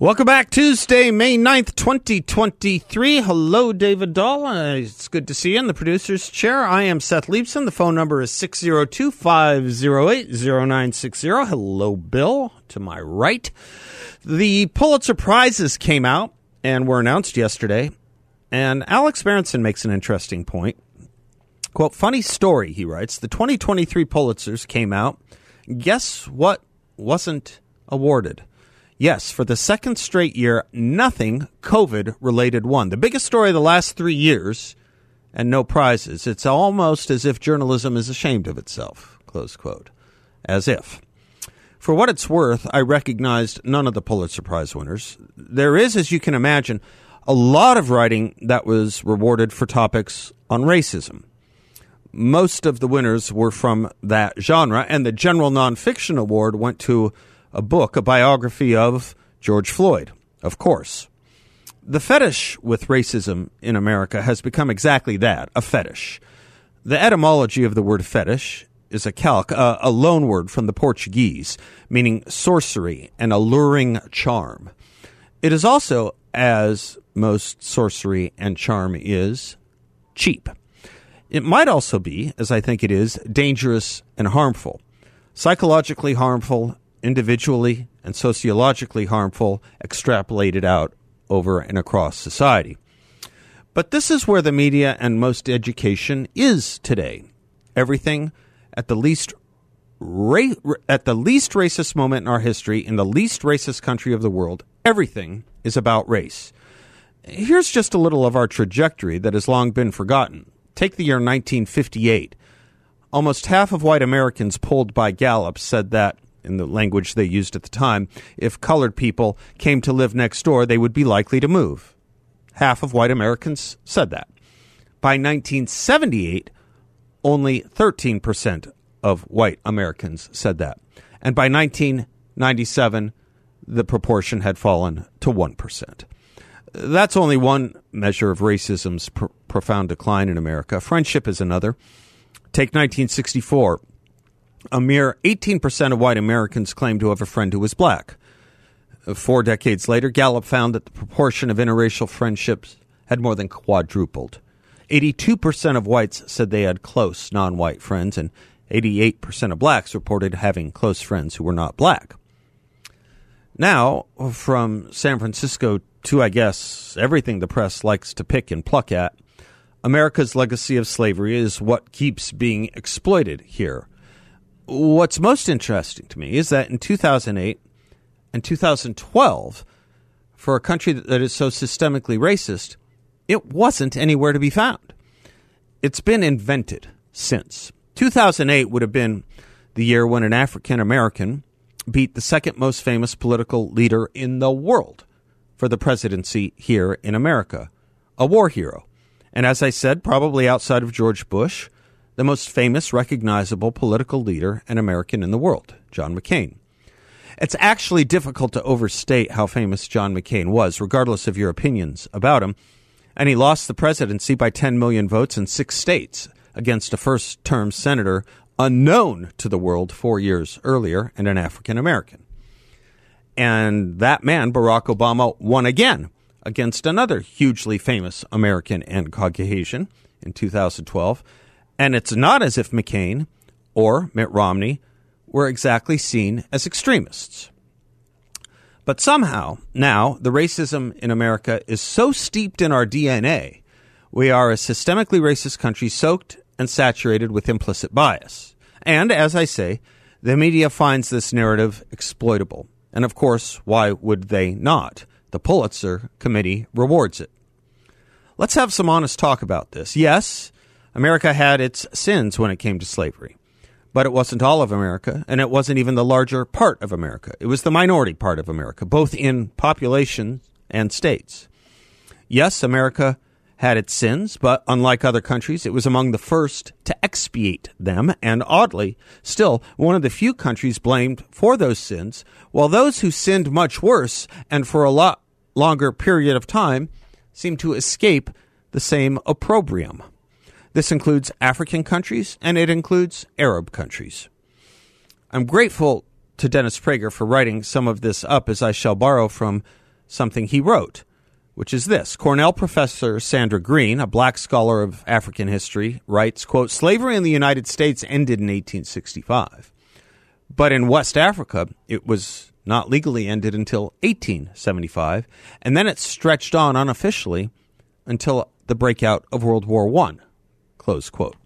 Welcome back, Tuesday, May 9th, 2023. Hello, David Dahl. Uh, it's good to see you in the producer's chair. I am Seth Leibsohn. The phone number is 602 508 0960. Hello, Bill, to my right. The Pulitzer Prizes came out and were announced yesterday. And Alex Berenson makes an interesting point. Quote, funny story, he writes. The 2023 Pulitzers came out. Guess what wasn't awarded? Yes, for the second straight year, nothing COVID related won. The biggest story of the last three years, and no prizes. It's almost as if journalism is ashamed of itself. Close quote. As if. For what it's worth, I recognized none of the Pulitzer Prize winners. There is, as you can imagine, a lot of writing that was rewarded for topics on racism. Most of the winners were from that genre, and the General Nonfiction Award went to a book, a biography of George Floyd, of course. The fetish with racism in America has become exactly that a fetish. The etymology of the word fetish is a calque, a, a loan word from the Portuguese, meaning sorcery and alluring charm. It is also, as most sorcery and charm is, cheap. It might also be, as I think it is, dangerous and harmful. Psychologically harmful individually and sociologically harmful extrapolated out over and across society. But this is where the media and most education is today. Everything at the least ra- at the least racist moment in our history in the least racist country of the world, everything is about race. Here's just a little of our trajectory that has long been forgotten. Take the year 1958. Almost half of white Americans polled by Gallup said that in the language they used at the time, if colored people came to live next door, they would be likely to move. Half of white Americans said that. By 1978, only 13% of white Americans said that. And by 1997, the proportion had fallen to 1%. That's only one measure of racism's pr- profound decline in America. Friendship is another. Take 1964 a mere 18% of white Americans claim to have a friend who is black. Four decades later, Gallup found that the proportion of interracial friendships had more than quadrupled. 82% of whites said they had close non white friends, and 88% of blacks reported having close friends who were not black. Now, from San Francisco to, I guess, everything the press likes to pick and pluck at, America's legacy of slavery is what keeps being exploited here what's most interesting to me is that in 2008 and 2012, for a country that is so systemically racist, it wasn't anywhere to be found. It's been invented since. 2008 would have been the year when an African American beat the second most famous political leader in the world for the presidency here in America, a war hero. And as I said, probably outside of George Bush, the most famous, recognizable political leader and American in the world, John McCain. It's actually difficult to overstate how famous John McCain was, regardless of your opinions about him. And he lost the presidency by 10 million votes in six states against a first term senator unknown to the world four years earlier and an African American. And that man, Barack Obama, won again against another hugely famous American and Caucasian in 2012 and it's not as if McCain or Mitt Romney were exactly seen as extremists. But somehow, now, the racism in America is so steeped in our DNA, we are a systemically racist country soaked and saturated with implicit bias. And, as I say, the media finds this narrative exploitable. And of course, why would they not? The Pulitzer Committee rewards it. Let's have some honest talk about this. Yes, America had its sins when it came to slavery. but it wasn't all of America, and it wasn't even the larger part of America. It was the minority part of America, both in population and states. Yes, America had its sins, but unlike other countries, it was among the first to expiate them, and oddly, still one of the few countries blamed for those sins, while those who sinned much worse and for a lot longer period of time seemed to escape the same opprobrium. This includes African countries and it includes Arab countries. I'm grateful to Dennis Prager for writing some of this up as I shall borrow from something he wrote, which is this. Cornell professor Sandra Greene, a black scholar of African history, writes, quote, slavery in the United States ended in 1865. But in West Africa, it was not legally ended until 1875, and then it stretched on unofficially until the breakout of World War I. Close quote.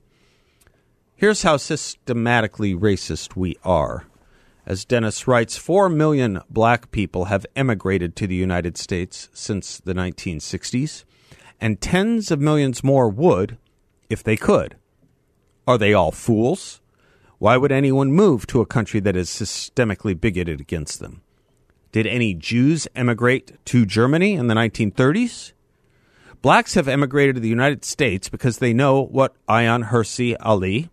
Here's how systematically racist we are. As Dennis writes, 4 million black people have emigrated to the United States since the 1960s, and tens of millions more would if they could. Are they all fools? Why would anyone move to a country that is systemically bigoted against them? Did any Jews emigrate to Germany in the 1930s? Blacks have emigrated to the United States because they know what Ayaan Hirsi Ali,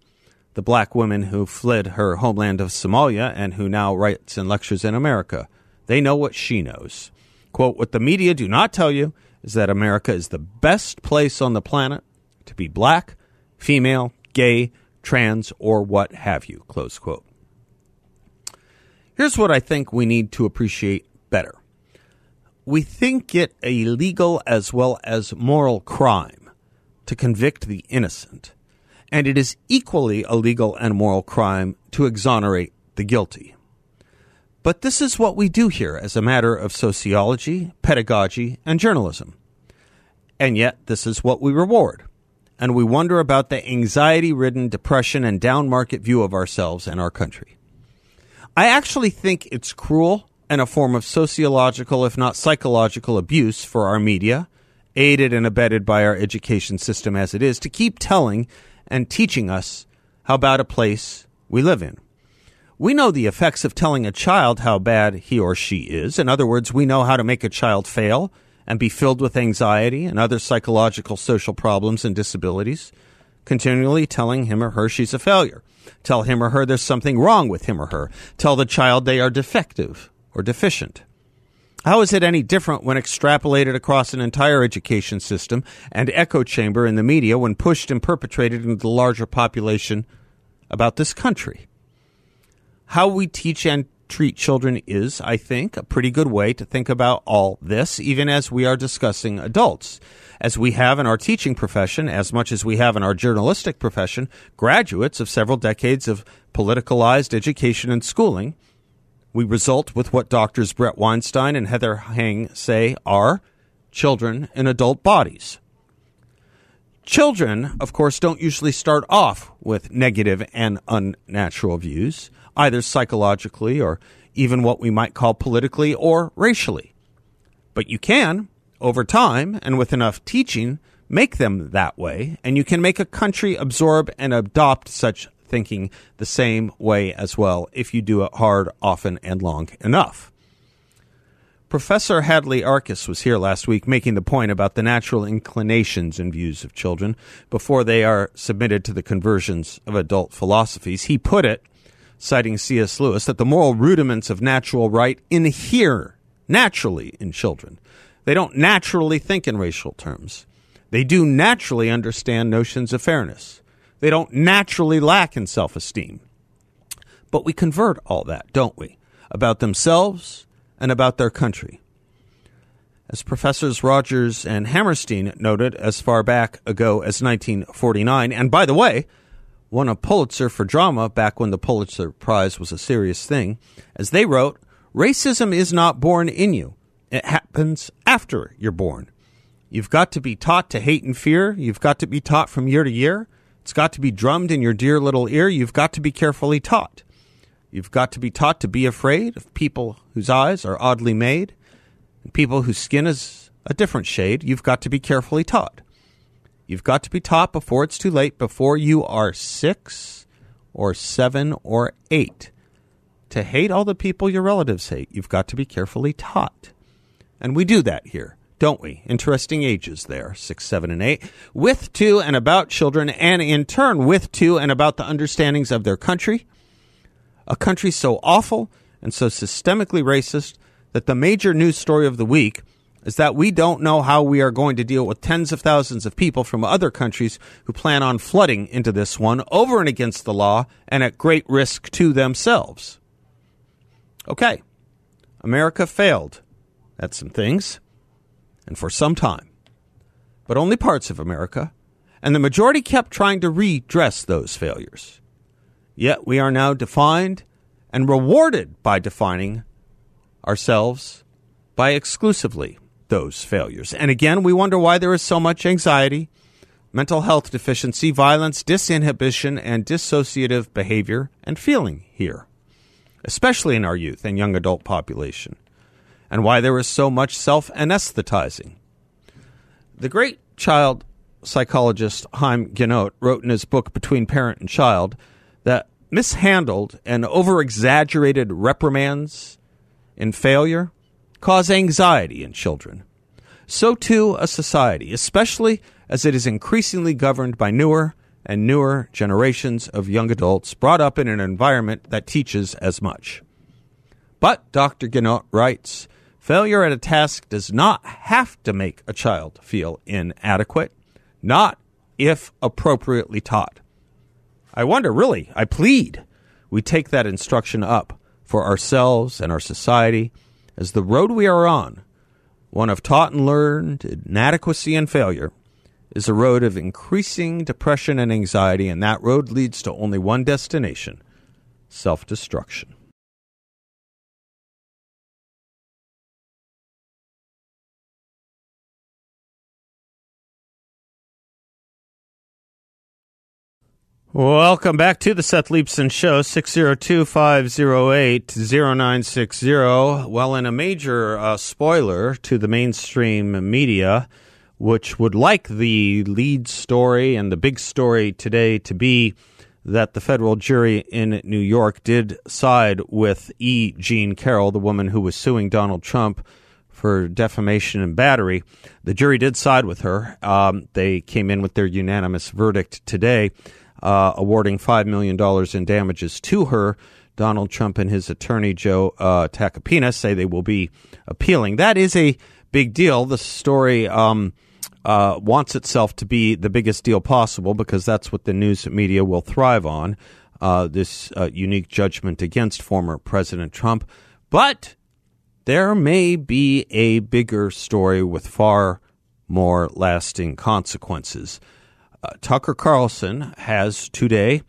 the black woman who fled her homeland of Somalia and who now writes and lectures in America, they know what she knows. Quote, what the media do not tell you is that America is the best place on the planet to be black, female, gay, trans, or what have you. Close quote. Here's what I think we need to appreciate better we think it a legal as well as moral crime to convict the innocent, and it is equally a legal and moral crime to exonerate the guilty. But this is what we do here as a matter of sociology, pedagogy, and journalism. And yet, this is what we reward. And we wonder about the anxiety ridden depression and down market view of ourselves and our country. I actually think it's cruel and a form of sociological, if not psychological, abuse for our media, aided and abetted by our education system as it is, to keep telling and teaching us how bad a place we live in. We know the effects of telling a child how bad he or she is. In other words, we know how to make a child fail and be filled with anxiety and other psychological social problems and disabilities, continually telling him or her she's a failure. Tell him or her there's something wrong with him or her. Tell the child they are defective or deficient. How is it any different when extrapolated across an entire education system and echo chamber in the media when pushed and perpetrated into the larger population about this country? How we teach and treat children is, I think, a pretty good way to think about all this, even as we are discussing adults. As we have in our teaching profession, as much as we have in our journalistic profession, graduates of several decades of politicalized education and schooling we result with what doctors Brett Weinstein and Heather Heying say are children in adult bodies. Children, of course, don't usually start off with negative and unnatural views, either psychologically or even what we might call politically or racially. But you can, over time and with enough teaching, make them that way, and you can make a country absorb and adopt such thinking the same way as well if you do it hard, often, and long enough. Professor Hadley Arkes was here last week making the point about the natural inclinations and views of children before they are submitted to the conversions of adult philosophies. He put it, citing C.S. Lewis, that the moral rudiments of natural right inhere naturally in children. They don't naturally think in racial terms. They do naturally understand notions of fairness. They don't naturally lack in self esteem. But we convert all that, don't we? About themselves and about their country. As Professors Rogers and Hammerstein noted as far back ago as 1949, and by the way, won a Pulitzer for drama back when the Pulitzer Prize was a serious thing, as they wrote, racism is not born in you. It happens after you're born. You've got to be taught to hate and fear. You've got to be taught from year to year. It's got to be drummed in your dear little ear. You've got to be carefully taught. You've got to be taught to be afraid of people whose eyes are oddly made and people whose skin is a different shade. You've got to be carefully taught. You've got to be taught before it's too late, before you are six or seven or eight. To hate all the people your relatives hate, you've got to be carefully taught. And we do that here, don't we? Interesting ages there, six, seven, and eight, with, to, and about children, and in turn with, to, and about the understandings of their country. A country so awful and so systemically racist that the major news story of the week is that we don't know how we are going to deal with tens of thousands of people from other countries who plan on flooding into this one over and against the law and at great risk to themselves. Okay, America failed at some things, and for some time, but only parts of America, and the majority kept trying to redress those failures. Yet we are now defined and rewarded by defining ourselves by exclusively those failures. And again, we wonder why there is so much anxiety, mental health deficiency, violence, disinhibition, and dissociative behavior and feeling here, especially in our youth and young adult population, and why there is so much self anesthetizing. The great child psychologist Haim Ginott wrote in his book Between Parent and Child that mishandled and over exaggerated reprimands in failure cause anxiety in children. So too a society, especially as it is increasingly governed by newer and newer generations of young adults brought up in an environment that teaches as much. But, Dr. Ginott writes, failure at a task does not have to make a child feel inadequate, not if appropriately taught. I wonder, really, I plead, we take that instruction up for ourselves and our society as the road we are on, one of taught and learned inadequacy and failure, is a road of increasing depression and anxiety, and that road leads to only one destination self destruction. Welcome back to the Seth Leibsohn Show, 602-508-0960. Well, in a major uh, spoiler to the mainstream media, which would like the lead story and the big story today to be that the federal jury in New York did side with E. Jean Carroll, the woman who was suing Donald Trump for defamation and battery. The jury did side with her. Um, they came in with their unanimous verdict today uh, awarding $5 million in damages to her. Donald Trump and his attorney, Joe uh, Tacopina, say they will be appealing. That is a big deal. The story um, uh, wants itself to be the biggest deal possible because that's what the news media will thrive on uh, this uh, unique judgment against former President Trump. But there may be a bigger story with far more lasting consequences. Tucker Carlson has today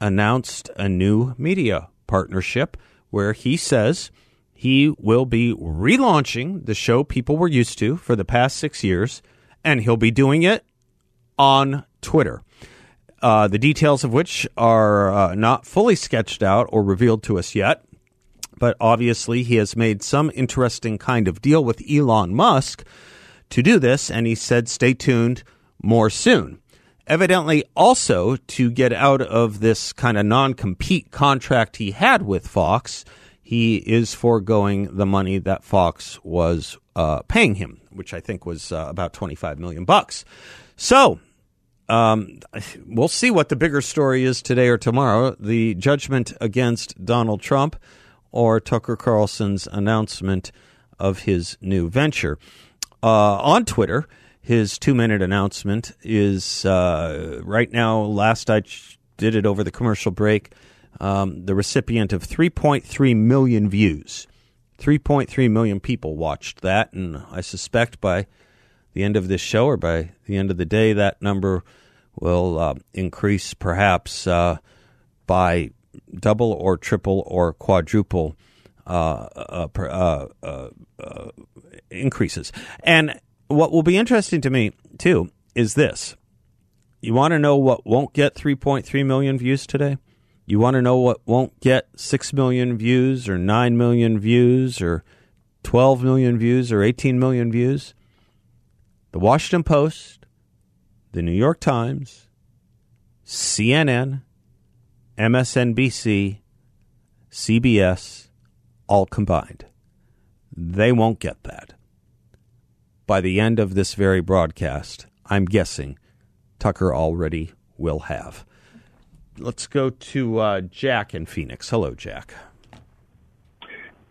announced a new media partnership where he says he will be relaunching the show people were used to for the past six years, and he'll be doing it on Twitter. Uh, the details of which are uh, not fully sketched out or revealed to us yet. But obviously, he has made some interesting kind of deal with Elon Musk to do this, and he said, stay tuned more soon evidently also to get out of this kind of non compete contract he had with Fox, he is foregoing the money that Fox was uh, paying him, which I think was uh, about 25 million bucks. So, um, we'll see what the bigger story is today or tomorrow the judgment against Donald Trump or Tucker Carlson's announcement of his new venture. Uh, on Twitter, his two minute announcement is uh, right now, last I did it over the commercial break, um, the recipient of 3.3 million views. 3.3 million people watched that, and I suspect by the end of this show or by the end of the day, that number will uh, increase perhaps uh, by double or triple or quadruple uh, uh, uh, uh increases. And what will be interesting to me too is this. You want to know what won't get 3.3 million views today? You want to know what won't get 6 million views or 9 million views or 12 million views or 18 million views? The Washington Post, the New York Times, CNN, MSNBC, CBS, all combined. They won't get that. By the end of this very broadcast, I'm guessing Tucker already will have. Let's go to uh, Jack in Phoenix. Hello, Jack.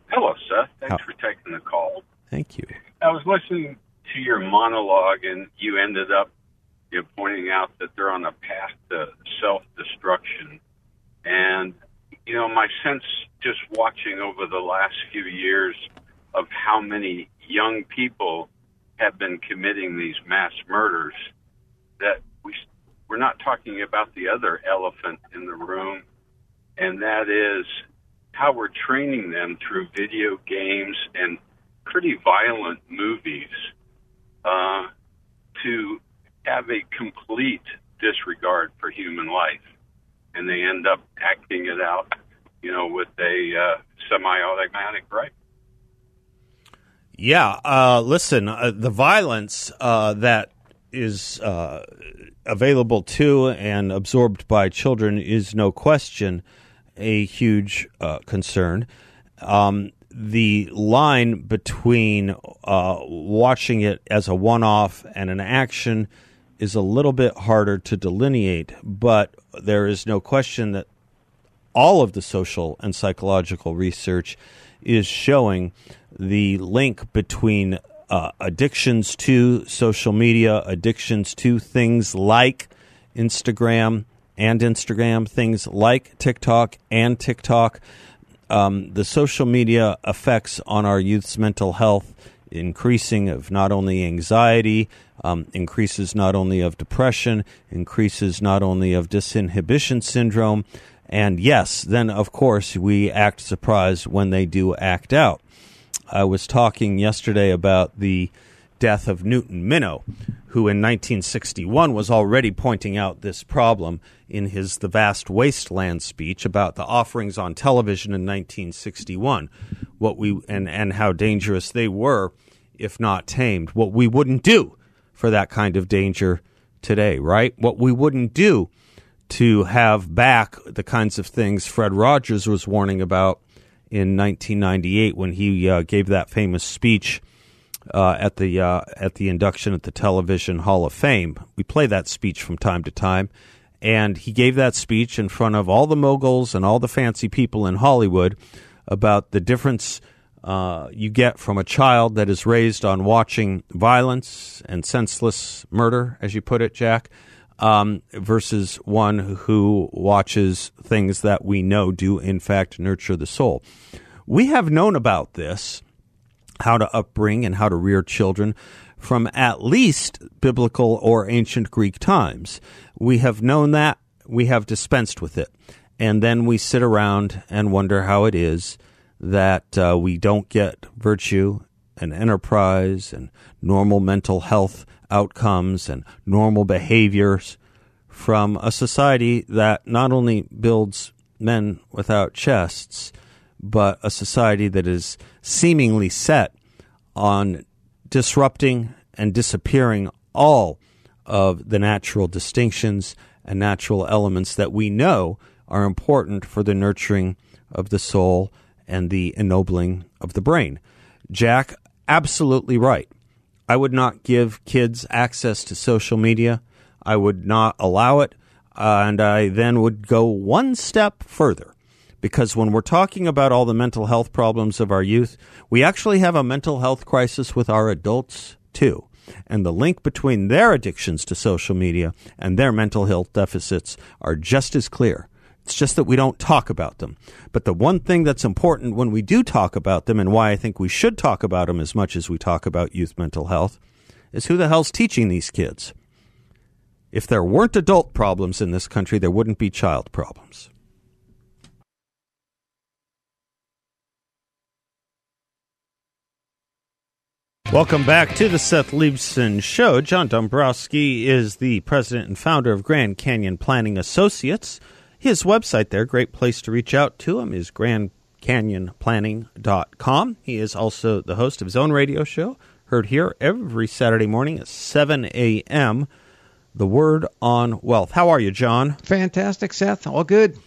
Hello, Seth. Thanks How- for taking the call. Thank you. I was listening to your monologue, and you ended up you know, pointing out that they're on a path to self destruction. And, you know, my sense just watching over the last few years of how many young people have been committing these mass murders that we, we're not talking about the other elephant in the room, and that is how we're training them through video games and pretty violent movies uh, to have a complete disregard for human life, and they end up acting it out, you know, with a uh, semi-automatic rifle. Yeah, uh, listen, uh, the violence uh, that is uh, available to and absorbed by children is no question a huge uh, concern. Um, the line between uh, watching it as a one off and an action is a little bit harder to delineate, but there is no question that all of the social and psychological research is showing the link between uh, addictions to social media, addictions to things like Instagram and Instagram, things like TikTok and TikTok. Um, the social media effects on our youth's mental health increasing of not only anxiety, um, increases not only of depression, increases not only of disinhibition syndrome, and yes, then of course we act surprised when they do act out. I was talking yesterday about the death of Newton Minow, who in 1961 was already pointing out this problem in his The Vast Wasteland speech about the offerings on television in 1961, what we and, and how dangerous they were if not tamed. What we wouldn't do for that kind of danger today, right? What we wouldn't do to have back the kinds of things Fred Rogers was warning about in 1998 when he uh, gave that famous speech uh, at the uh, at the induction at the Television Hall of Fame. We play that speech from time to time, and he gave that speech in front of all the moguls and all the fancy people in Hollywood about the difference uh, you get from a child that is raised on watching violence and senseless murder, as you put it, Jack, um, versus one who watches things that we know do, in fact, nurture the soul. We have known about this, how to upbring and how to rear children, from at least biblical or ancient Greek times. We have known that, we have dispensed with it. And then we sit around and wonder how it is that uh, we don't get virtue and enterprise and normal mental health outcomes and normal behaviors from a society that not only builds men without chests, but a society that is seemingly set on disrupting and disappearing all of the natural distinctions and natural elements that we know are important for the nurturing of the soul and the ennobling of the brain. Jack, absolutely right. I would not give kids access to social media. I would not allow it. Uh, and I then would go one step further. Because when we're talking about all the mental health problems of our youth, we actually have a mental health crisis with our adults too. And the link between their addictions to social media and their mental health deficits are just as clear. It's just that we don't talk about them. But the one thing that's important when we do talk about them, and why I think we should talk about them as much as we talk about youth mental health, is who the hell's teaching these kids? If there weren't adult problems in this country, there wouldn't be child problems. Welcome back to the Seth Leibsohn Show. John Dombroski is the president and founder of Grand Canyon Planning Associates. His website there, great place to reach out to him, is grandcanyonplanning.com. He is also the host of his own radio show, heard here every Saturday morning at 7 a.m. The Word on Wealth. How are you, John? Fantastic, Seth. All good.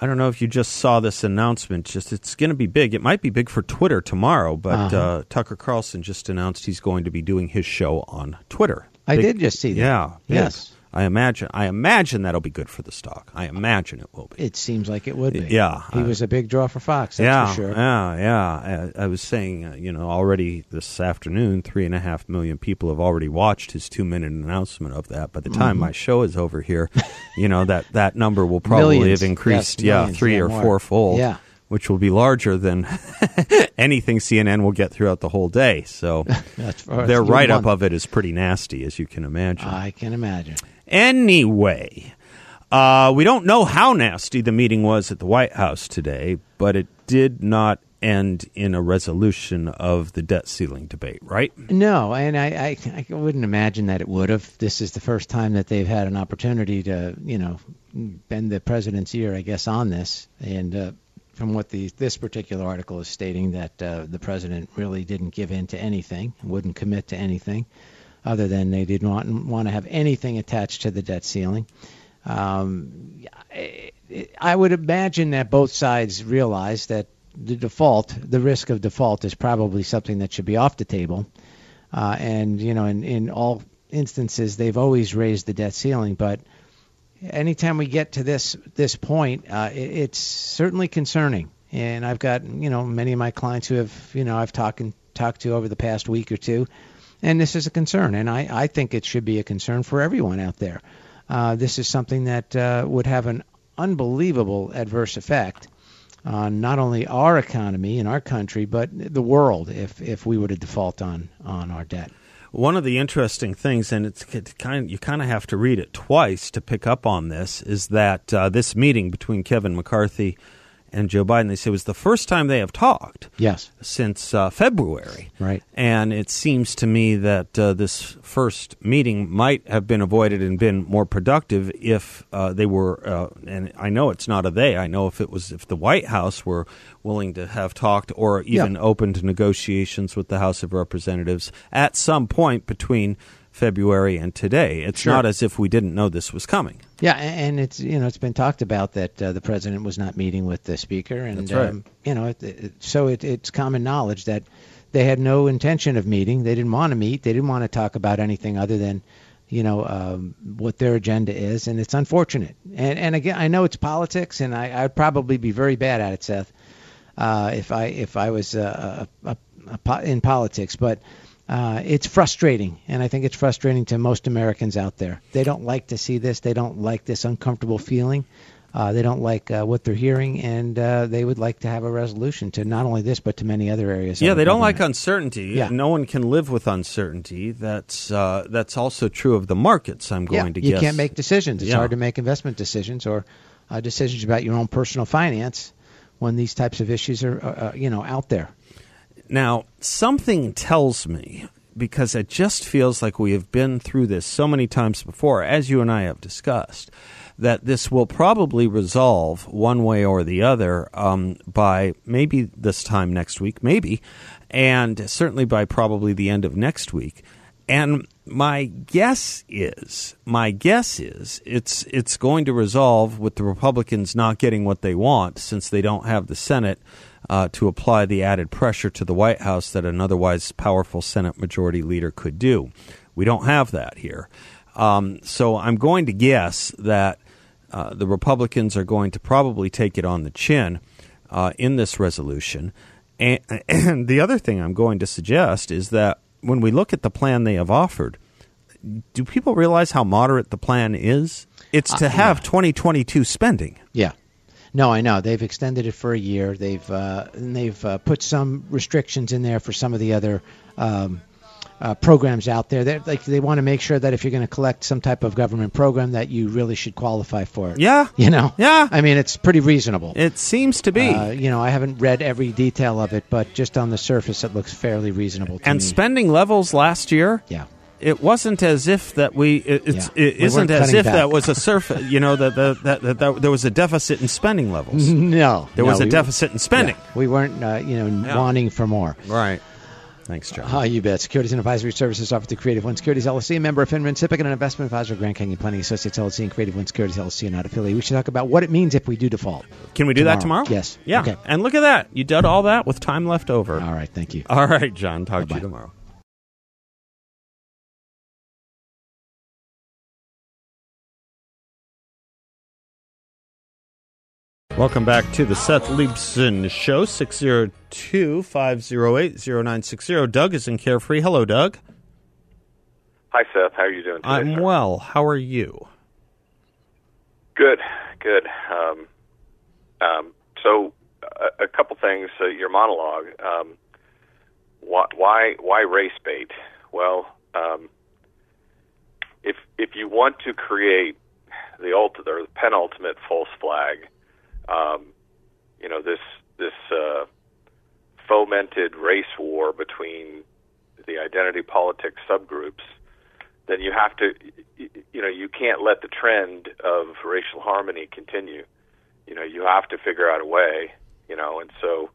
I don't know if you just saw this announcement. Just it's going to be big. It might be big for Twitter tomorrow, but Uh-huh. uh, Tucker Carlson just announced he's going to be doing his show on Twitter. I did just see that. Yeah. big. Yes. I imagine. I imagine that'll be good for the stock. I imagine it will be. It seems like it would be. Yeah. He Uh, was a big draw for Fox, that's yeah, for sure. yeah, yeah. I, I was saying, uh, you know, already this afternoon, three and a half million people have already watched his two-minute announcement of that. By the time Mm-hmm. my show is over here, you know that that number will probably Millions. have increased, Yes, yeah, millions, three or more. fourfold. Yeah. Which will be larger than anything CNN will get throughout the whole day. So their write up of it is pretty nasty, as you can imagine. I can imagine. Anyway, uh, we don't know how nasty the meeting was at the White House today, but it did not end in a resolution of the debt ceiling debate, right? No, and I, I, I wouldn't imagine that it would have. This is the first time that they've had an opportunity to, you know, bend the president's ear, I guess, on this. And uh, from what the this particular article is stating, that uh, the president really didn't give in to anything, wouldn't commit to anything, other than they didn't want want to have anything attached to the debt ceiling. Um, I, I would imagine that both sides realize that the default, the risk of default, is probably something that should be off the table. Uh, and you know, in, in all instances, they've always raised the debt ceiling, but anytime we get to this this point, uh, it, it's certainly concerning. And I've got you know many of my clients who have you know I've talked talked to over the past week or two, and this is a concern, and I, I think it should be a concern for everyone out there. Uh, this is something that uh, would have an unbelievable adverse effect on not only our economy and our country, but the world if if we were to default on on our debt. One of the interesting things, and it's it kind you kind of have to read it twice to pick up on this, is that uh, this meeting between Kevin McCarthy and Joe Biden, they say was the first time they have talked Yes. since uh, February. Right. And it seems to me that uh, this first meeting might have been avoided and been more productive if uh, they were. Uh, and I know it's not a they. I know if it was if the White House were willing to have talked or even Yeah. open to negotiations with the House of Representatives at some point between February and today. It's Sure. not as if we didn't know this was coming. Yeah, and it's you know it's been talked about that uh, the president was not meeting with the speaker, and That's right. um, you know it, it, so it, it's common knowledge that they had no intention of meeting. They didn't want to meet. They didn't want to talk about anything other than you know um, what their agenda is, and it's unfortunate. And and again, I know it's politics, and I, I'd probably be very bad at it, Seth, uh, if I if I was uh, a, a, a, po- in politics, but. Uh, it's frustrating, and I think it's frustrating to most Americans out there. They don't like to see this. They don't like this uncomfortable feeling. Uh, they don't like uh, what they're hearing, and uh, they would like to have a resolution to not only this, but to many other areas. Yeah, they don't like uncertainty. Yeah. No one can live with uncertainty. That's uh, that's also true of the markets. I'm Yeah, going to guess. you guess. can't make decisions. It's Yeah. hard to make investment decisions or uh, decisions about your own personal finance when these types of issues are, you know, out there. Now, something tells me, because it just feels like we have been through this so many times before, as you and I have discussed, that this will probably resolve one way or the other um, by maybe this time next week, maybe, and certainly by probably the end of next week. And my guess is, my guess is, it's it's going to resolve with the Republicans not getting what they want since they don't have the Senate uh, to apply the added pressure to the White House that an otherwise powerful Senate Majority Leader could do. We don't have that here, um, so I'm going to guess that uh, the Republicans are going to probably take it on the chin uh, in this resolution. And, and the other thing I'm going to suggest is that when we look at the plan they have offered, do people realize how moderate the plan is? It's to have 2022 spending. Yeah. No, I know they've extended it for a year. They've uh, and they've uh, put some restrictions in there for some of the other um, uh, programs out there. They're, like they want to make sure that if you're going to collect some type of government program, that you really should qualify for it. Yeah. You know. Yeah. I mean, it's pretty reasonable. It seems to be. Uh, you know, I haven't read every detail of it, but just on the surface, it looks fairly reasonable to and me. spending levels last year, Yeah. It wasn't as if that we it, it's Yeah. it We isn't as if back. that was a surface you know that the, that, that, that there was a deficit in spending levels No. there no, was a we- deficit in spending yeah, we weren't, uh, you know, wanting for more. right Thanks, John. Ah, you bet. Securities and advisory services offered through Creative One Securities LLC, member of FINRA SIPC, and an investment advisor, Grand Canyon Planning Associates LLC, and Creative One Securities LLC, and not affiliated. We should talk about what it means if we do default. Can we do that tomorrow? Yes. Yeah. Okay. And look at that. You did all that with time left over. All right. Thank you. All right, John. Talk to Bye-bye. you tomorrow. Welcome back to the Seth Leibsohn Show, 602 508 0960. Doug is in Carefree. Hello, Doug. Hi, Seth. How are you doing today? I'm sir? well. How are you? Good, good. Um, um, so, a, a couple things. Uh, your monologue. Um, why, why, why race bait? Well, um, if if you want to create the ultimate or the penultimate false flag, um, you know this this uh, fomented race war between the identity politics subgroups, then you have to, you know, you can't let the trend of racial harmony continue. You know, you have to figure out a way, you know, and so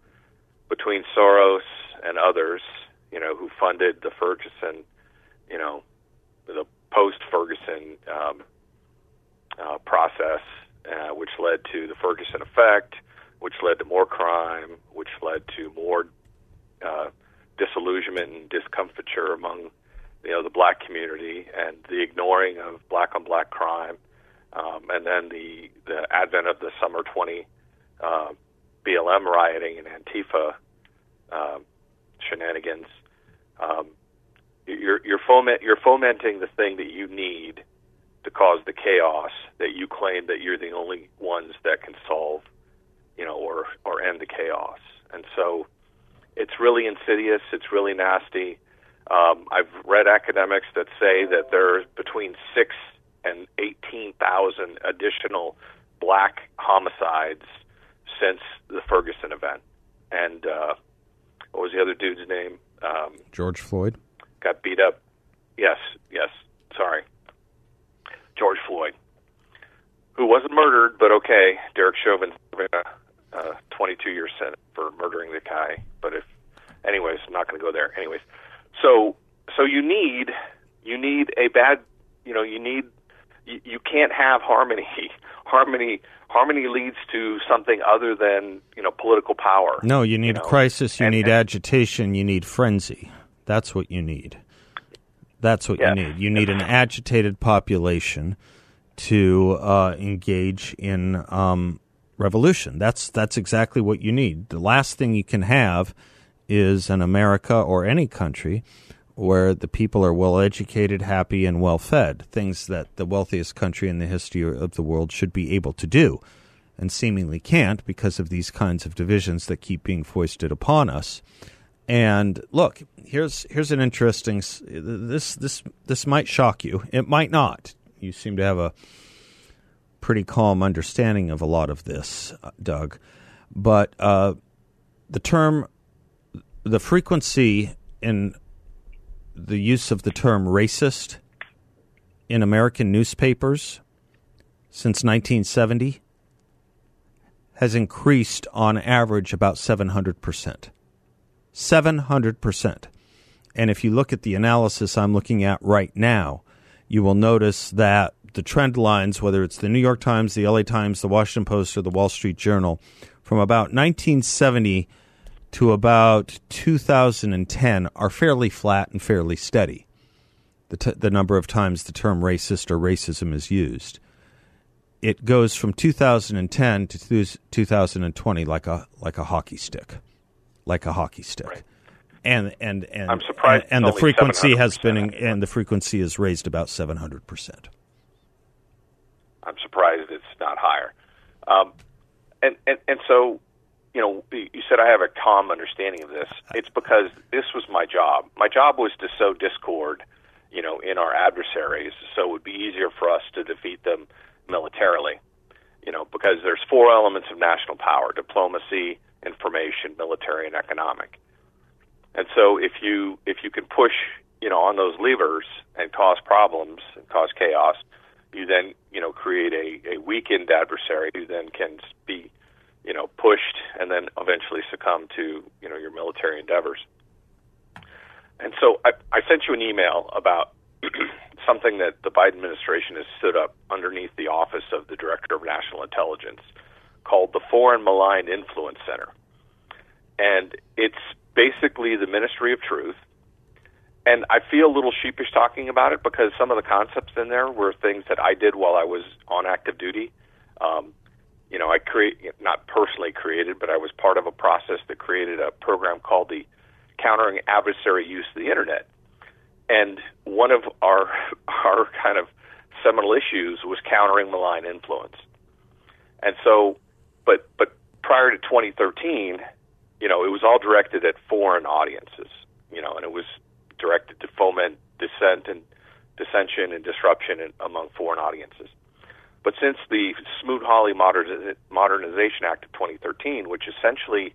between Soros and others, you know, who funded the Ferguson, you know, the post-Ferguson um, uh, process, uh, which led to the Ferguson effect, which led to more crime, which led to more uh, disillusionment and discomfiture among you know the black community and the ignoring of black on black crime, um, and then the the advent of the summer 20 uh, BLM rioting and Antifa um, shenanigans. Um, you're you're foment you're fomenting the thing that you need to cause the chaos that you claim that you're the only ones that can solve, you know, or or end the chaos. And so it's really insidious. It's really nasty. Um, I've read academics that say that there's between six and eighteen thousand additional black homicides since the Ferguson event. And uh, what was the other dude's name? Um, George Floyd. got beat up. Yes, yes. Sorry, George Floyd, who wasn't murdered, but okay. Derek Chauvin serving a uh, 22 year sentence for murdering the guy. But if, anyways, I'm not going to go there. Anyways, so so you need you need a bad, you know, you need you, you can't have harmony. Harmony harmony leads to something other than you know political power. No, you need know, crisis, you and- need and- agitation, you need frenzy. That's what you need. That's what Yes. you need. You need an agitated population to uh, engage in um, revolution. That's that's exactly what you need. The last thing you can have is an America or any country where the people are well educated, happy, and well fed. Things that the wealthiest country in the history of the world should be able to do, and seemingly can't because of these kinds of divisions that keep being foisted upon us. And look, here's here's an interesting. This this this might shock you. It might not. You seem to have a pretty calm understanding of a lot of this, uh, Doug. But uh, the term, the frequency in the use of the term racist in American newspapers since 1970 has increased on average about 700 percent. 700%. And if you look at the analysis I'm looking at right now, you will notice that the trend lines, whether it's the New York Times, the LA Times, the Washington Post, or the Wall Street Journal, from about 1970 to about 2010 are fairly flat and fairly steady. The, t- the number of times the term racist or racism is used. It goes from 2010 to two- 2020 like a like a hockey stick like a hockey stick. And and and I'm surprised and, and the frequency has been and the frequency is raised about 700%. I'm surprised it's not higher. Um, and, and and so, you know, you said I have a calm understanding of this. It's because this was my job. My job was to sow discord, you know, in our adversaries, so it would be easier for us to defeat them militarily. You know, because there's four elements of national power: diplomacy, information, military, and economic. And so, if you if you can push, you know, on those levers and cause problems and cause chaos, you then you know create a, a weakened adversary who then can be you know pushed and then eventually succumb to you know your military endeavors. and so I, I sent you an email about something that the Biden administration has stood up underneath the office of the Director of National Intelligence called the Foreign Malign Influence Center. And it's basically the Ministry of Truth. And I feel a little sheepish talking about it because some of the concepts in there were things that I did while I was on active duty. Um, you know, I create not personally created, but I was part of a process that created a program called the Countering Adversary Use of the Internet. And one of our our kind of seminal issues was countering malign influence. And so, but but prior to 2013, you know, it was all directed at foreign audiences, you know, and it was directed to foment dissent and dissension and disruption in, among foreign audiences. But since the Smoot-Hawley Modernization Act of 2013, which essentially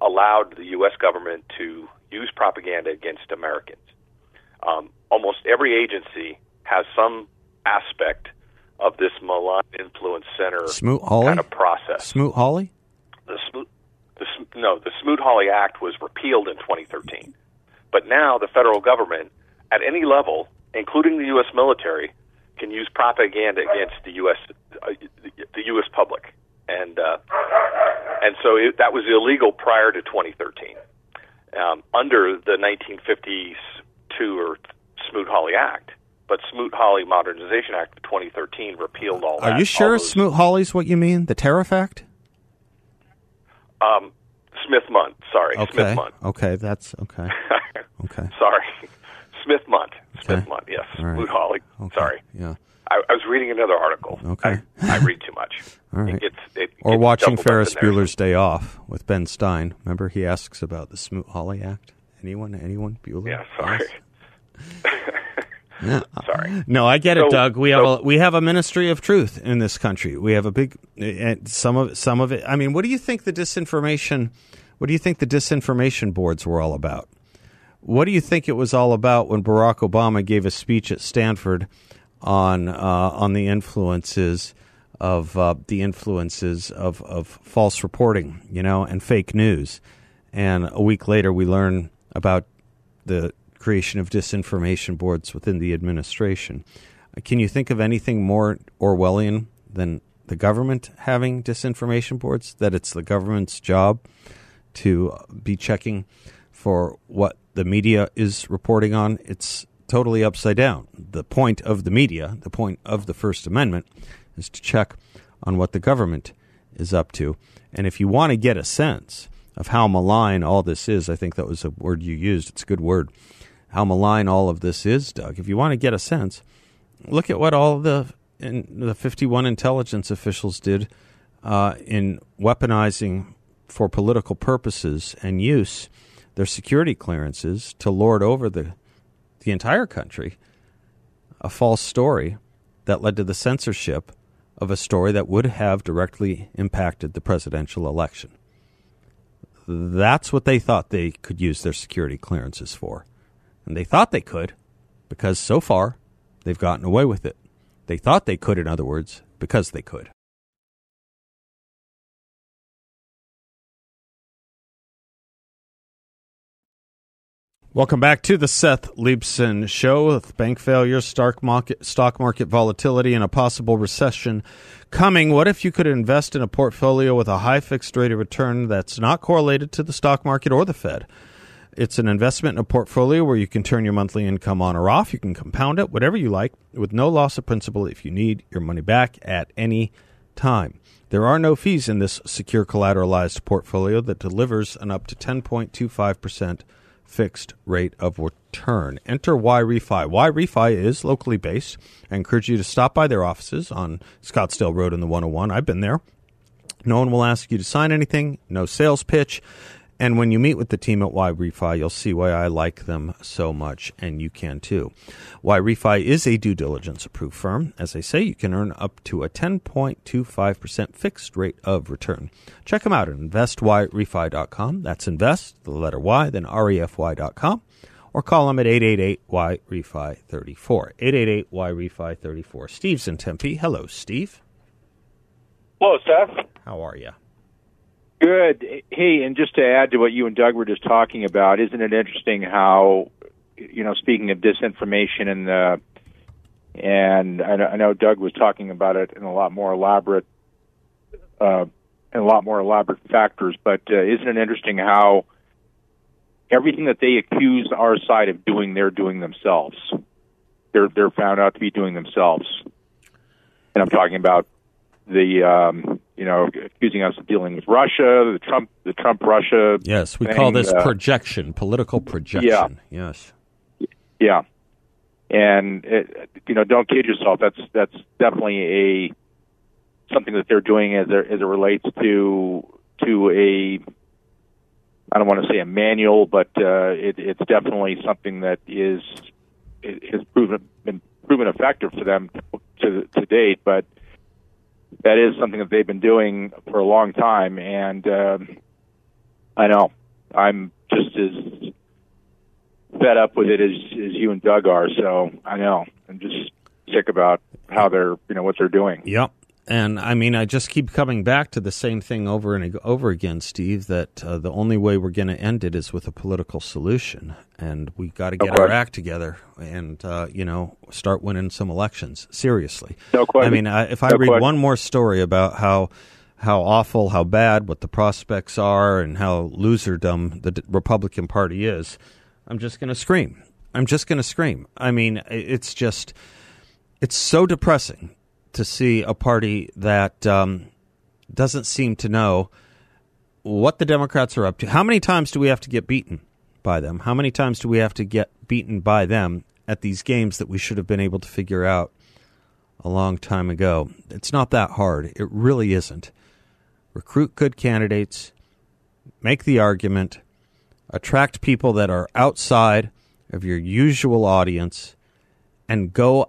allowed the U.S. government to use propaganda against Americans, um, almost every agency has some aspect of this malign influence center Smoot-Hawley? kind of process. Smoot-Hawley? The Smoot, the, no, the Smoot-Hawley Act was repealed in 2013. But now the federal government, at any level, including the U.S. military, can use propaganda against the U.S. Uh, the U.S. public, and uh, and so it, that was illegal prior to 2013. Um, under the 1952 or Smoot-Hawley Act, but Smoot-Hawley Modernization Act of 2013 repealed all Are that. Are you sure those- Smoot-Hawley's what you mean? The Tariff Act? Um, Smith Mundt. Sorry, Okay. Smith Mundt. Okay, that's okay. Okay. Sorry, Smith Mundt. Smith-Mundt. Yes, right. Smoot Hawley. Okay. Sorry, Yeah. I, I was reading another article. Okay. I, I read too much. All right. It gets, it Or gets watching Ferris. Bueller's Day Off with Ben Stein. Remember he asks about the Smoot-Hawley Act? Anyone? Anyone? Bueller? Yeah, sorry. Sorry. No, I get it, Doug. We have so- a we have a ministry of truth in this country. We have a big and some of some of it. I mean, what do you think the disinformation? What do you think the disinformation boards were all about? What do you think it was all about when Barack Obama gave a speech at Stanford on uh, on the influences of uh, the influences of, of false reporting, you know, and fake news? And a week later, we learn about the creation of disinformation boards within the administration. Uh, Can you think of anything more Orwellian than the government having disinformation boards? That it's the government's job to be checking for what the media is reporting on? It's totally upside down. The point of the media, the point of the First Amendment, is to check on what the government is up to. And if you want to get a sense of how malign all this is, I think that was a word you used. It's a good word. How malign all of this is, Doug. If you want to get a sense, look at what all the in, the 51 intelligence officials did uh, in weaponizing for political purposes and use their security clearances to lord over the the entire country a false story that led to the censorship of a story that would have directly impacted the presidential election. That's what they thought they could use their security clearances for. And they thought they could because so far they've gotten away with it. They thought they could, in other words, because they could. Welcome back to the Seth Leibsohn Show. With bank failures, stock market, stock market volatility, and a possible recession coming, what if you could invest in a portfolio with a high fixed rate of return that's not correlated to the stock market or the Fed? It's an investment in a portfolio where you can turn your monthly income on or off. You can compound it, whatever you like, with no loss of principal if you need your money back at any time. There are no fees in this secure collateralized portfolio that delivers an up to 10.25% fixed rate of return. Enter Y Refy. Y Refy is locally based. I encourage you to stop by their offices on Scottsdale Road in the 101. I've been there. No one will ask you to sign anything, no sales pitch. And when you meet with the team at Y Refy, you'll see why I like them so much, and you can too. Y Refy is a due diligence approved firm. As I say, you can earn up to a 10.25% fixed rate of return. Check them out at investyrefy.com. That's invest, the letter Y, then refy.com. Or call them at 888-Y-REFI-34. 888-Y-REFI-34. Steve's in Tempe. Hello, Steve. Hello, Seth. How are you? Good. Hey, and just to add to what you and Doug were just talking about, isn't it interesting how you know, speaking of disinformation and the, and I know, Doug was talking about it in a lot more elaborate, uh, in a lot more elaborate factors. But uh, isn't it interesting how everything that they accuse our side of doing, they're doing themselves. They're they're found out to be doing themselves, and I'm talking about the um, you know accusing us of dealing with Russia, the Trump the Trump Russia. Yes, we thing, call this uh, projection, political projection. Yeah. Yes. Yeah, and it, you know, don't kid yourself. That's that's definitely a something that they're doing as it, as it relates to to a I don't want to say a manual, but uh, it, it's definitely something that is it has proven been proven effective for them to to date. But that is something that they've been doing for a long time, and um, I know I'm just as fed up with it as, as you and Doug are. So I know I'm just sick about how they're you know what they're doing. Yep. And I mean, I just keep coming back to the same thing over and over again, Steve. That uh, the only way we're going to end it is with a political solution, and we got to get our act together and uh, you know start winning some elections. Seriously, No question. I mean, I, if I No read question. one more story about how how awful, how bad, what the prospects are, and how loserdom the D- Republican Party is, I'm just going to scream. I'm just going to scream. I mean, it's just it's so depressing to see a party that um, doesn't seem to know what the Democrats are up to. How many times do we have to get beaten by them? How many times do we have to get beaten by them at these games that we should have been able to figure out a long time ago? It's not that hard. It really isn't. Recruit good candidates, make the argument, attract people that are outside of your usual audience, and go